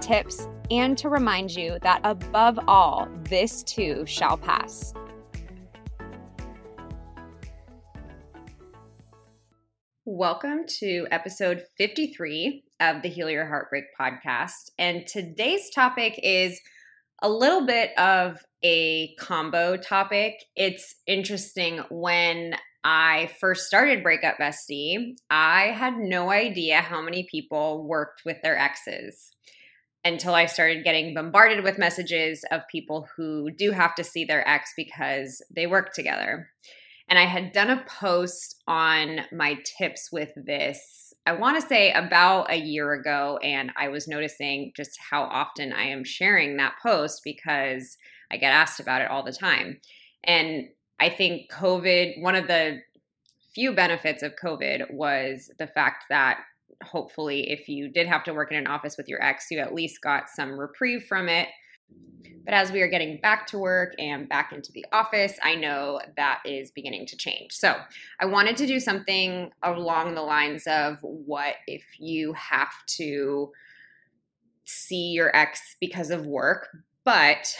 tips, and to remind you that above all, this too shall pass. Welcome to episode 53 of the Heal Your Heartbreak podcast. And today's topic is a little bit of a combo topic. It's interesting when I first started Breakup Bestie, I had no idea how many people worked with their exes until I started getting bombarded with messages of people who do have to see their ex because they work together. And I had done a post on my tips with this, I want to say about a year ago. And I was noticing just how often I am sharing that post because I get asked about it all the time. And I think COVID, one of the few benefits of COVID was the fact that hopefully, if you did have to work in an office with your ex, you at least got some reprieve from it. But as we are getting back to work and back into the office, I know that is beginning to change. So I wanted to do something along the lines of what if you have to see your ex because of work, but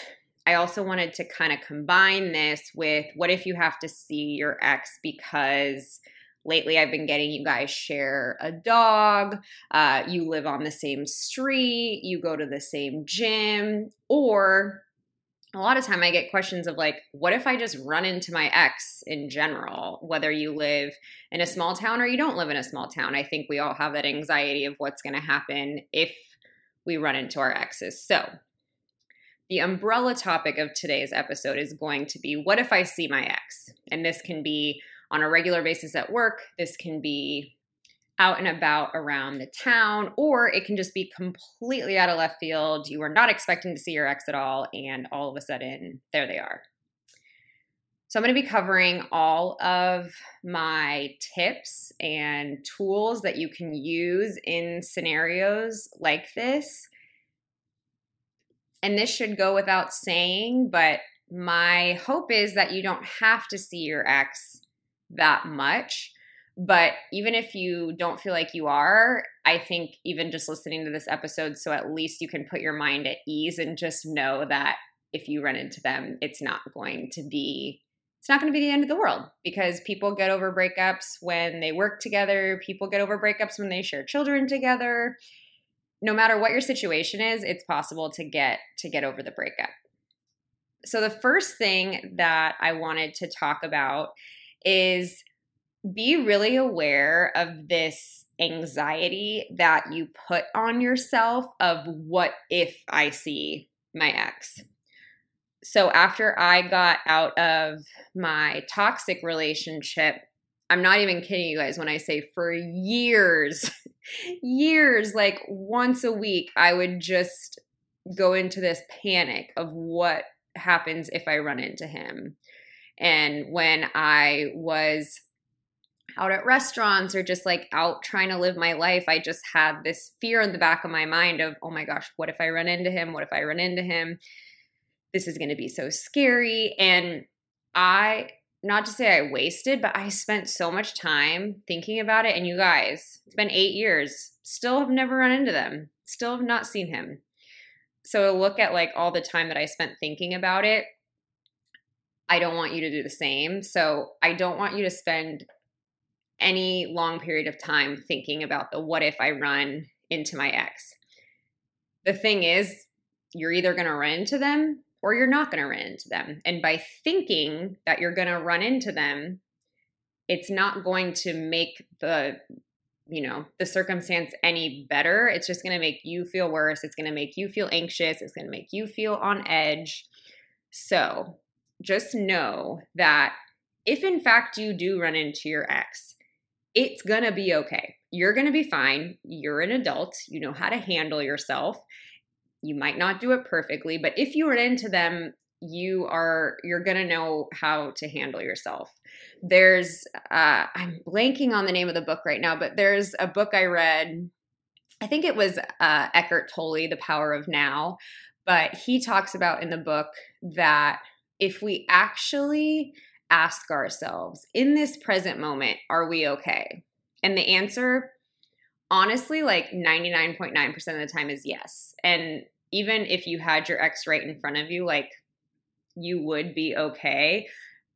I also wanted to kind of combine this with what if you have to see your ex because lately I've been getting you guys share a dog, uh, you live on the same street, you go to the same gym, or a lot of time I get questions of like, what if I just run into my ex in general, whether you live in a small town or you don't live in a small town? I think we all have that anxiety of what's going to happen if we run into our exes. So, the umbrella topic of today's episode is going to be what if I see my ex? And this can be on a regular basis at work. This can be out and about around the town, or it can just be completely out of left field. You are not expecting to see your ex at all, and all of a sudden, there they are. So, I'm going to be covering all of my tips and tools that you can use in scenarios like this. And this should go without saying, but my hope is that you don't have to see your ex that much. But even if you don't feel like you are, I think even just listening to this episode, so at least you can put your mind at ease and just know that if you run into them, it's not going to be it's not going to be the end of the world because people get over breakups when they work together, people get over breakups when they share children together. No matter what your situation is, it's possible to get to get over the breakup. So the first thing that I wanted to talk about is be really aware of this anxiety that you put on yourself of what if I see my ex. So after I got out of my toxic relationship, I'm not even kidding you guys when I say for years, years, like once a week, I would just go into this panic of what happens if I run into him. And when I was out at restaurants or just like out trying to live my life, I just had this fear in the back of my mind of, oh my gosh, what if I run into him? What if I run into him? This is going to be so scary. And I not to say I wasted, but I spent so much time thinking about it. And you guys, it's been eight years, still have never run into them, still have not seen him. So look at like all the time that I spent thinking about it. I don't want you to do the same. So I don't want you to spend any long period of time thinking about the what if I run into my ex. The thing is, you're either going to run into them or you're not going to run into them. And by thinking that you're going to run into them, it's not going to make the you know the circumstance any better it's just going to make you feel worse it's going to make you feel anxious it's going to make you feel on edge so just know that if in fact you do run into your ex it's going to be okay. You're going to be fine. You're an adult. You know how to handle yourself. You might not do it perfectly, but if you run into them, you are you're going to know how to handle yourself. There's uh I'm blanking on the name of the book right now, but there's a book I read. I think it was uh, Eckhart Tolle, The Power of Now, but he talks about in the book that if we actually ask ourselves in this present moment, are we okay? And the answer honestly like 99.9% of the time is yes. And even if you had your ex right in front of you like you would be okay.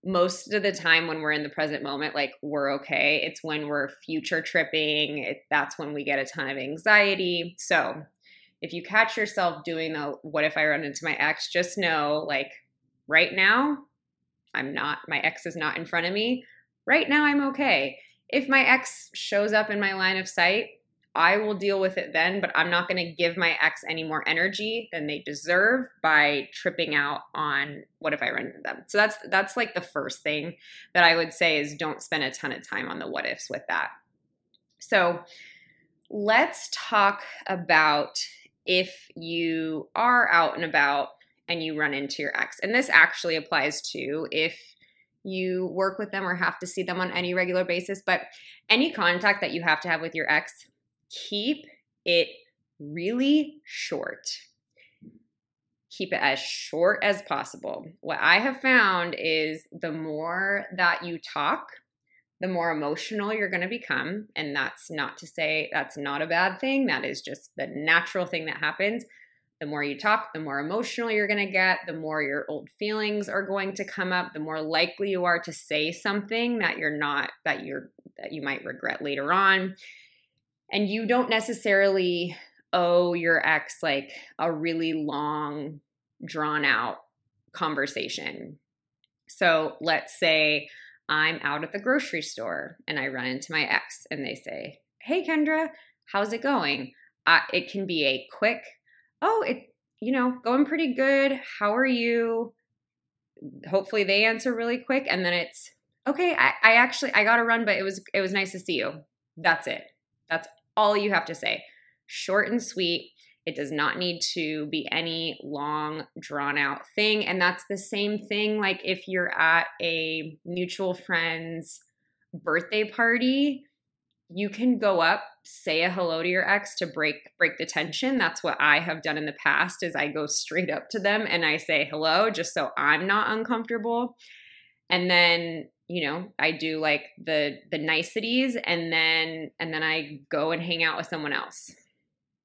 Most of the time when we're in the present moment like we're okay. It's when we're future tripping. It, that's when we get a ton of anxiety. So if you catch yourself doing the what if i run into my ex? just know like right now i'm not my ex is not in front of me right now i'm okay if my ex shows up in my line of sight I will deal with it then, but I'm not going to give my ex any more energy than they deserve by tripping out on what if I run into them. So that's that's like the first thing that I would say is don't spend a ton of time on the what ifs with that. So let's talk about if you are out and about and you run into your ex. And this actually applies to if you work with them or have to see them on any regular basis, but any contact that you have to have with your ex keep it really short. Keep it as short as possible. What I have found is the more that you talk, the more emotional you're going to become. And that's not to say that's not a bad thing, that is just the natural thing that happens. The more you talk, the more emotional you're going to get, the more your old feelings are going to come up, the more likely you are to say something that you're not that you're that you might regret later on. And you don't necessarily owe your ex like a really long drawn out conversation. So let's say i'm out at the grocery store and i run into my ex and they say hey kendra how's it going? Uh, it can be a quick oh it you know going pretty good how are you hopefully they answer really quick and then it's okay I, I actually i gotta run but it was it was nice to see you that's it that's all you have to say. Short and sweet. It does not need to be any long, drawn out thing. And that's the same thing like if you're at a mutual friend's birthday party, you can go up, say a hello to your ex to break break the tension. That's what I have done in the past is I go straight up to them and I say hello just so I'm not uncomfortable. And then you know i do like the the niceties and then and then i go and hang out with someone else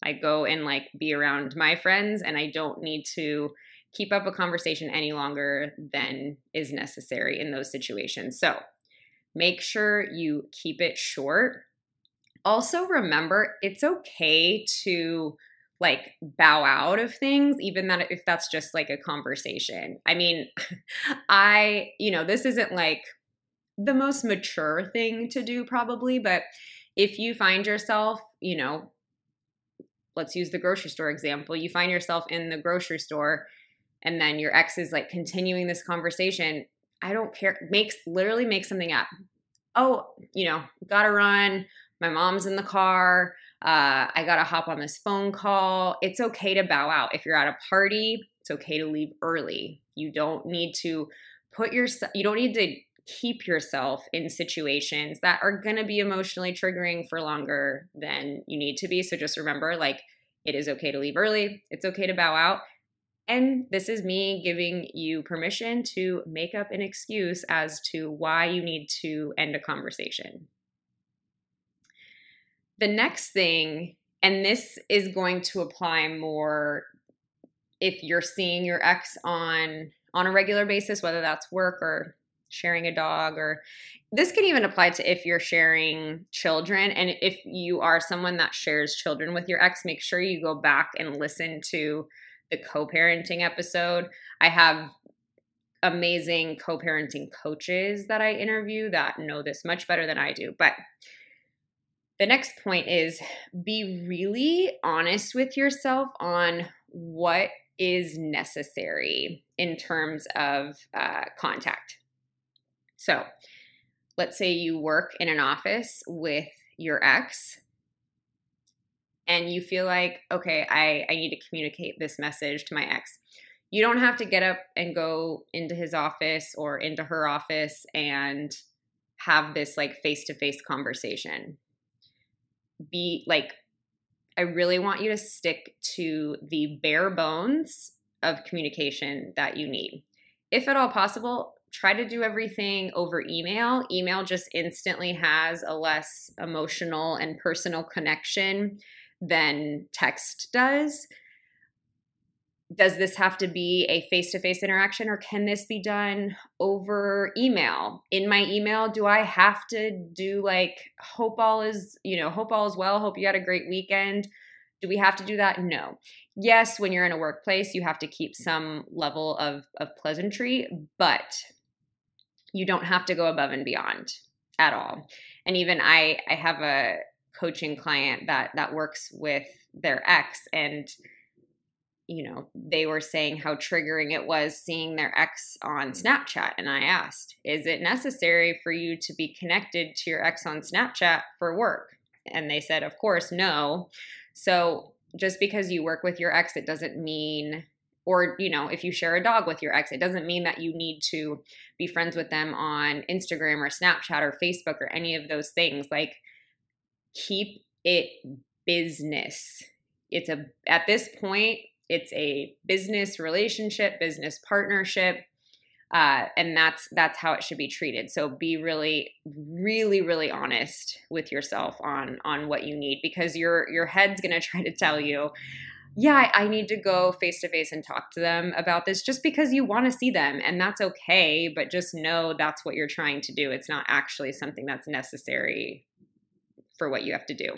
i go and like be around my friends and i don't need to keep up a conversation any longer than is necessary in those situations so make sure you keep it short also remember it's okay to like bow out of things even that if that's just like a conversation i mean i you know this isn't like the most mature thing to do, probably. But if you find yourself, you know, let's use the grocery store example, you find yourself in the grocery store and then your ex is like continuing this conversation. I don't care. Makes literally make something up. Oh, you know, gotta run. My mom's in the car. Uh, I gotta hop on this phone call. It's okay to bow out. If you're at a party, it's okay to leave early. You don't need to put yourself, you don't need to keep yourself in situations that are going to be emotionally triggering for longer than you need to be. So just remember like it is okay to leave early, it's okay to bow out. And this is me giving you permission to make up an excuse as to why you need to end a conversation. The next thing, and this is going to apply more if you're seeing your ex on on a regular basis, whether that's work or sharing a dog or this can even apply to if you're sharing children and if you are someone that shares children with your ex make sure you go back and listen to the co-parenting episode. I have amazing co-parenting coaches that i interview that know this much better than i do but the next point is be really honest with yourself on what is necessary in terms of uh, contact so let's say you work in an office with your ex and you feel like, okay, I, I need to communicate this message to my ex. You don't have to get up and go into his office or into her office and have this like face to face conversation. Be like, I really want you to stick to the bare bones of communication that you need. If at all possible, try to do everything over email. Email just instantly has a less emotional and personal connection than text does. Does this have to be a face to face interaction or can this be done over email? In my email, do I have to do like, hope all is, you know, hope all is well, hope you had a great weekend? Do we have to do that? No. Yes, when you're in a workplace, you have to keep some level of, of pleasantry, but you don't have to go above and beyond at all. And even I I have a coaching client that that works with their ex and you know, they were saying how triggering it was seeing their ex on mm-hmm. Snapchat. And I asked, is it necessary for you to be connected to your ex on Snapchat for work? And they said, of course, no. So just because you work with your ex, it doesn't mean or you know if you share a dog with your ex it doesn't mean that you need to be friends with them on instagram or snapchat or facebook or any of those things like keep it business it's a at this point it's a business relationship business partnership uh, and that's that's how it should be treated so be really really really honest with yourself on on what you need because your your head's to try to tell you yeah, I need to go face to face and talk to them about this just because you want to see them. And that's okay. But just know that's what you're trying to do. It's not actually something that's necessary for what you have to do.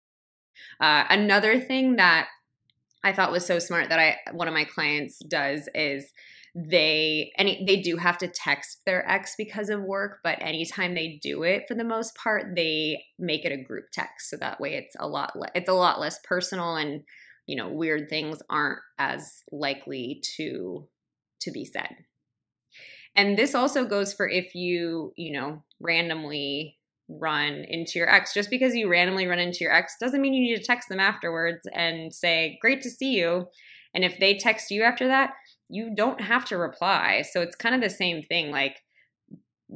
Uh, another thing that I thought was so smart that I one of my clients does is they any they do have to text their ex because of work but anytime they do it for the most part they make it a group text. So that way it's a lot le- it's a lot less personal and you know weird things aren't as likely to to be said. And this also goes for if you you know randomly run into your ex just because you randomly run into your ex doesn't mean you need to text them afterwards and say great to see you and if they text you after that you don't have to reply. So it's kind of the same thing. Like,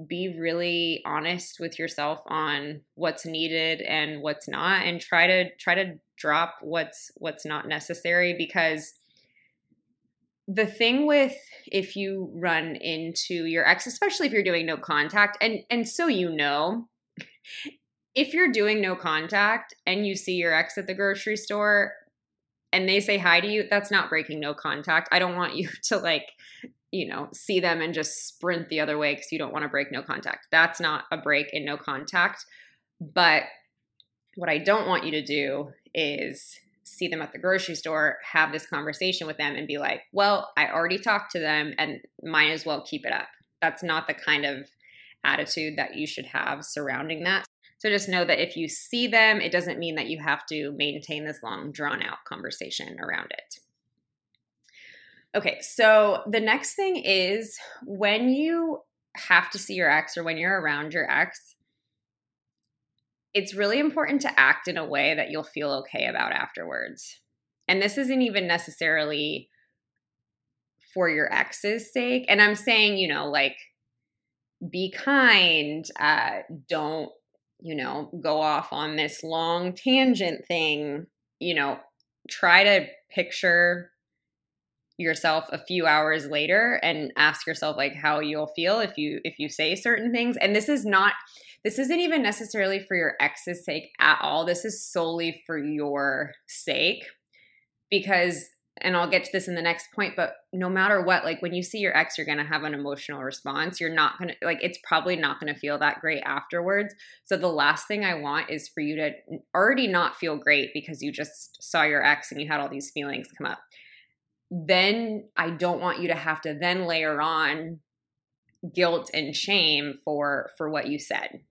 be really honest with yourself on what's needed and what's not and try to try to drop what's what's not necessary because the thing with if you run into your ex especially if you're doing no contact and and so you know if you're doing no contact and you see your ex at the grocery store and they say hi to you, that's not breaking no contact. I don't want you to like, you know, see them and just sprint the other way because you don't want to break no contact. That's not a break in no contact. But what I don't want you to do is see them at the grocery store, have this conversation with them, and be like, well, I already talked to them and might as well keep it up. That's not the kind of attitude that you should have surrounding that. So just know that if you see them, it doesn't mean that you have to maintain this long, drawn out conversation around it. Okay, so the next thing is when you have to see your ex or when you're around your ex, it's really important to act in a way that you'll feel okay about afterwards. And this isn't even necessarily for your ex's sake. And I'm saying, you know, like, be kind, uh, don't you know, go off on this long tangent thing, you know, try to picture yourself a few hours later and ask yourself like how you'll feel if you if you say certain things. And this is not this isn't even necessarily for your ex's sake at all. This is solely for your sake because and I'll get to this in the next point, but no matter what, like when you see your ex, you're going to have an emotional response. You're not going to, like, it's probably not going to feel that great afterwards. So the last thing I want is for you to already not feel great because you just saw your ex and you had all these feelings come up. Then I don't want you to have to then layer on guilt and shame for for what you said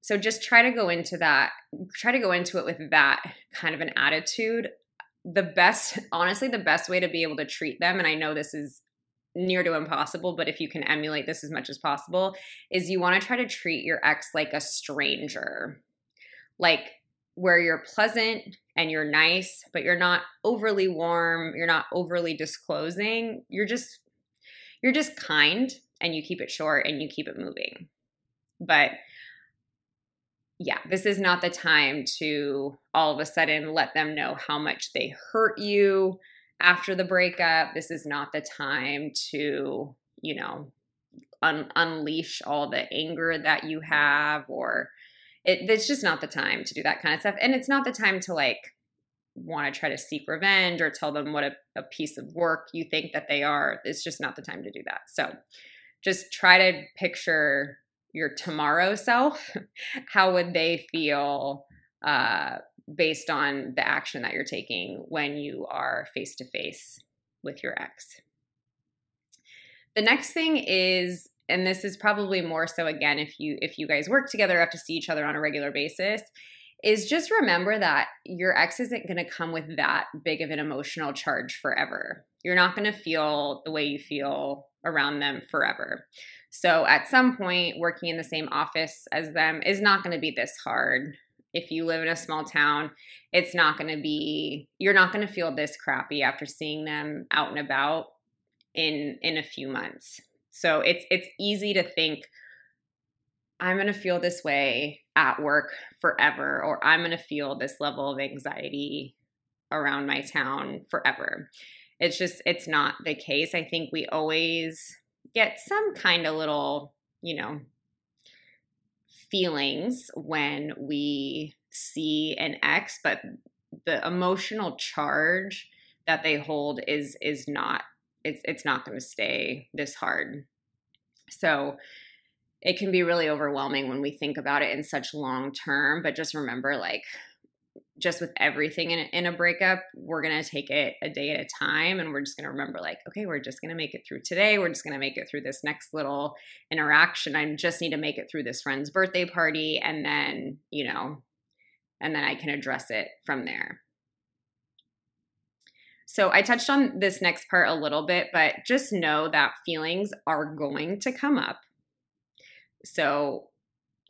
so just try to go into that try to go into it with that kind of an attitude the best, honestly, the best way to be able to treat them, and I know this is near to impossible, but if you can emulate this as much as possible, is you want to try to treat your ex like a stranger. Like where you're pleasant and you're nice, but you're not overly warm, you're not overly disclosing. You're just you're just kind and you keep it short and you keep it moving. But yeah, this is not the time to all of a sudden let them know how much they hurt you after the breakup. This is not the time to, you know, un- unleash all the anger that you have or it, it's just not the time to do that kind of stuff. And it's not the time to like want to try to seek revenge or tell them what a, a piece of work you think that they are. It's just not the time to do that. So just try to picture your tomorrow self, how would they feel uh, based on the action that you're taking when you are face to face with your ex? The next thing is and this is probably more so again if you if you guys work together have to see each other on a regular basis is just remember that your ex isn't going to come with that big of an emotional charge forever. You're not going to feel the way you feel around them forever. So at some point, working in the same office as them is not going to be this hard. If you live in a small town, it's not going to be, you're not going to feel this crappy after seeing them out and about in in a few months. So it's it's easy to think I'm going to feel this way at work forever or I'm going to feel this level of anxiety around my town forever. It's just it's not the case. I think we always get some kind of little, you know, feelings when we see an ex, but the emotional charge that they hold is is not it's it's not going to stay this hard. So it can be really overwhelming when we think about it in such long term, but just remember like just with everything in, in a breakup, we're going to take it a day at a time and we're just going to remember, like, okay, we're just going to make it through today. We're just going to make it through this next little interaction. I just need to make it through this friend's birthday party. And then, you know, and then I can address it from there. So I touched on this next part a little bit, but just know that feelings are going to come up. So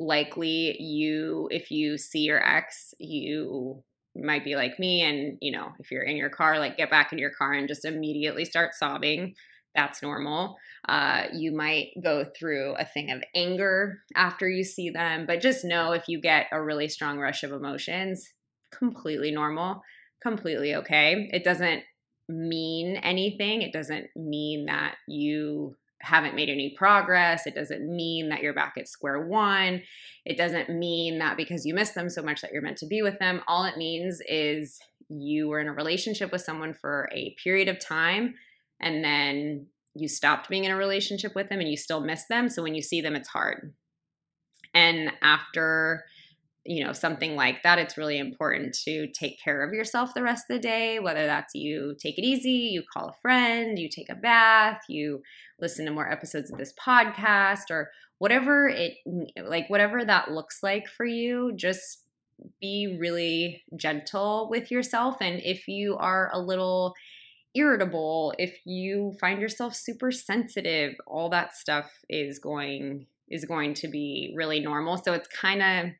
likely you if you see your ex you might be like me and you know if you're in your car like get back in your car and just immediately start sobbing. That's normal. Uh, you might go through a thing of anger after you see them but just know if you get a really strong rush of emotions completely normal completely okay. It doesn't mean anything. It doesn't mean that you haven't made any progress. It doesn't mean that you're back at square one. It doesn't mean that because you miss them so much that you're meant to be with them. All it means is you were in a relationship with someone for a period of time and then you stopped being in a relationship with them and you still miss them. So when you see them, it's hard. And after you know something like that it's really important to take care of yourself the rest of the day whether that's you take it easy you call a friend you take a bath you listen to more episodes of this podcast or whatever it like whatever that looks like for you just be really gentle with yourself and if you are a little irritable if you find yourself super sensitive all that stuff is going is going to be really normal. So it's kind of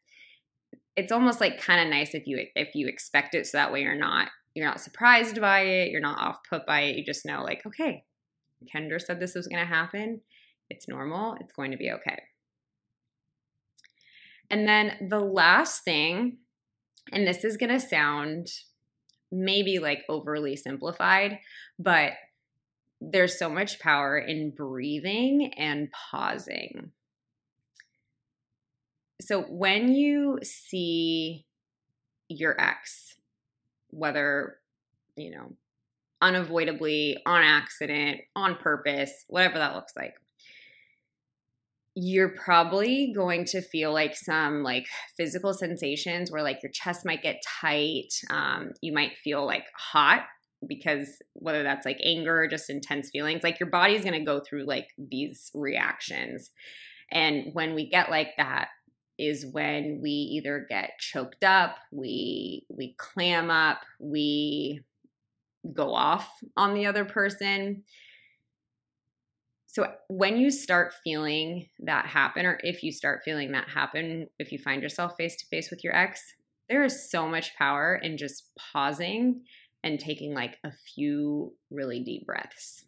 it's almost like kind of nice if you if you expect it so that way you're not you're not surprised by it you're not off put by it you just know like okay kendra said this was going to happen. It's normal. It's going to be okay. And then the last thing and this is going to sound maybe like overly simplified but there's so much power in breathing and pausing so when you see your ex, whether, you know, unavoidably, on accident, on purpose, whatever that looks like, you're probably going to feel like some like physical sensations where like your chest might get tight. Um, you might feel like hot because whether that's like anger or just intense feelings, like your body's going to go through like these reactions. And when we get like that, is when we either get choked up, we we clam up, we go off on the other person. So when you start feeling that happen or if you start feeling that happen, if you find yourself face to face with your ex, there is so much power in just pausing and taking like a few really deep breaths.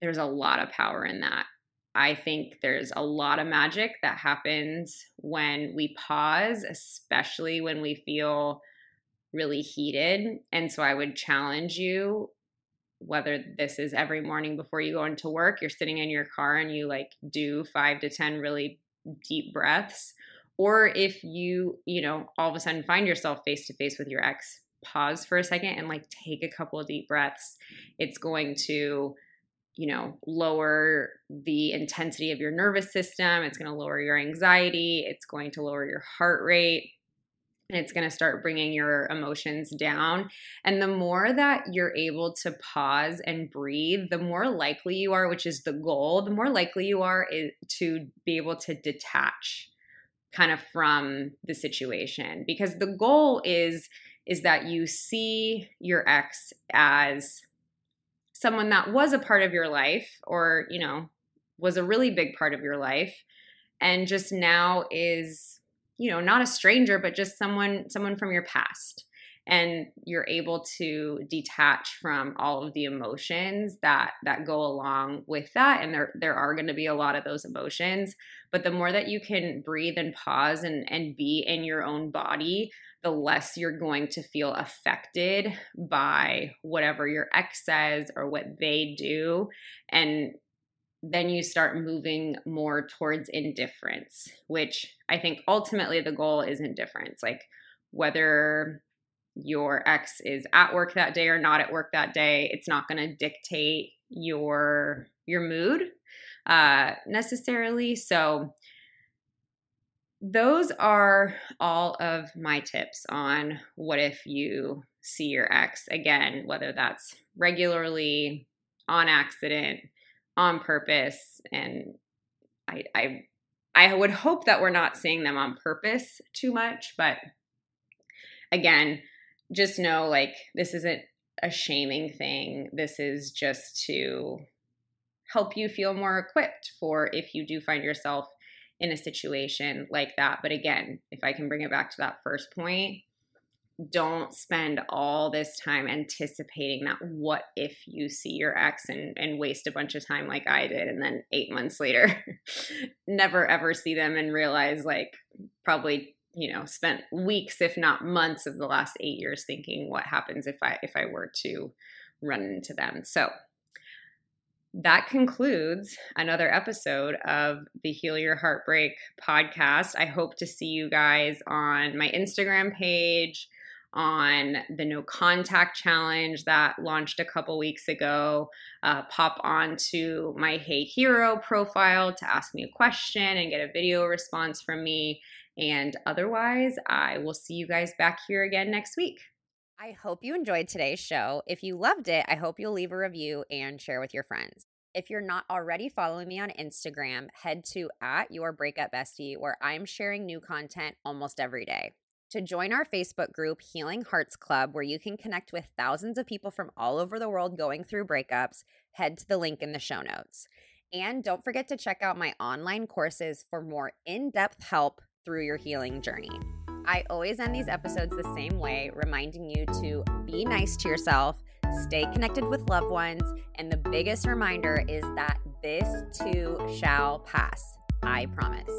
There's a lot of power in that. I think there's a lot of magic that happens when we pause, especially when we feel really heated. And so I would challenge you whether this is every morning before you go into work, you're sitting in your car and you like do 5 to 10 really deep breaths, or if you, you know, all of a sudden find yourself face to face with your ex, pause for a second and like take a couple of deep breaths. It's going to you know, lower the intensity of your nervous system. It's going to lower your anxiety. It's going to lower your heart rate. And it's going to start bringing your emotions down. And the more that you're able to pause and breathe, the more likely you are, which is the goal, the more likely you are eh, to be able to detach kind of from the situation because the goal is is that you see your ex as someone that was a part of your life or, you know, was a really big part of your life and just now is, you know, not a stranger but just someone someone from your past and you're able to detach from all of the emotions that that go along with that and there there are going to be a lot of those emotions but the more that you can breathe and pause and and be in your own body the less you're going to feel affected by whatever your ex says or what they do. And then you start moving more towards indifference, which I think ultimately the goal is indifference. Like whether your ex is at work that day or not at work that day, it's not going to dictate your your mood uh necessarily. So those are all of my tips on what if you see your ex again, whether that's regularly, on accident, on purpose. And I, I, I would hope that we're not seeing them on purpose too much, but again, just know like this isn't a shaming thing. This is just to help you feel more equipped for if you do find yourself in a situation like that. But again, if I can bring it back to that first point, don't spend all this time anticipating that what if you see your ex and, and waste a bunch of time like I did and then eight months later never ever see them and realize like probably you know spent weeks if not months of the last eight years thinking what happens if I if I were to run into them. So that concludes another episode of the Heal Your Heartbreak podcast. I hope to see you guys on my Instagram page, on the No Contact Challenge that launched a couple weeks ago. Uh, pop on to my Hey Hero profile to ask me a question and get a video response from me. And otherwise, I will see you guys back here again next week. I hope you enjoyed today's show. If you loved it, I hope you'll leave a review and share with your friends. If you're not already following me on Instagram, head to at your breakup bestie, where I'm sharing new content almost every day. To join our Facebook group, Healing Hearts Club, where you can connect with thousands of people from all over the world going through breakups, head to the link in the show notes. And don't forget to check out my online courses for more in depth help through your healing journey. I always end these episodes the same way, reminding you to be nice to yourself, stay connected with loved ones, and the biggest reminder is that this too shall pass. I promise.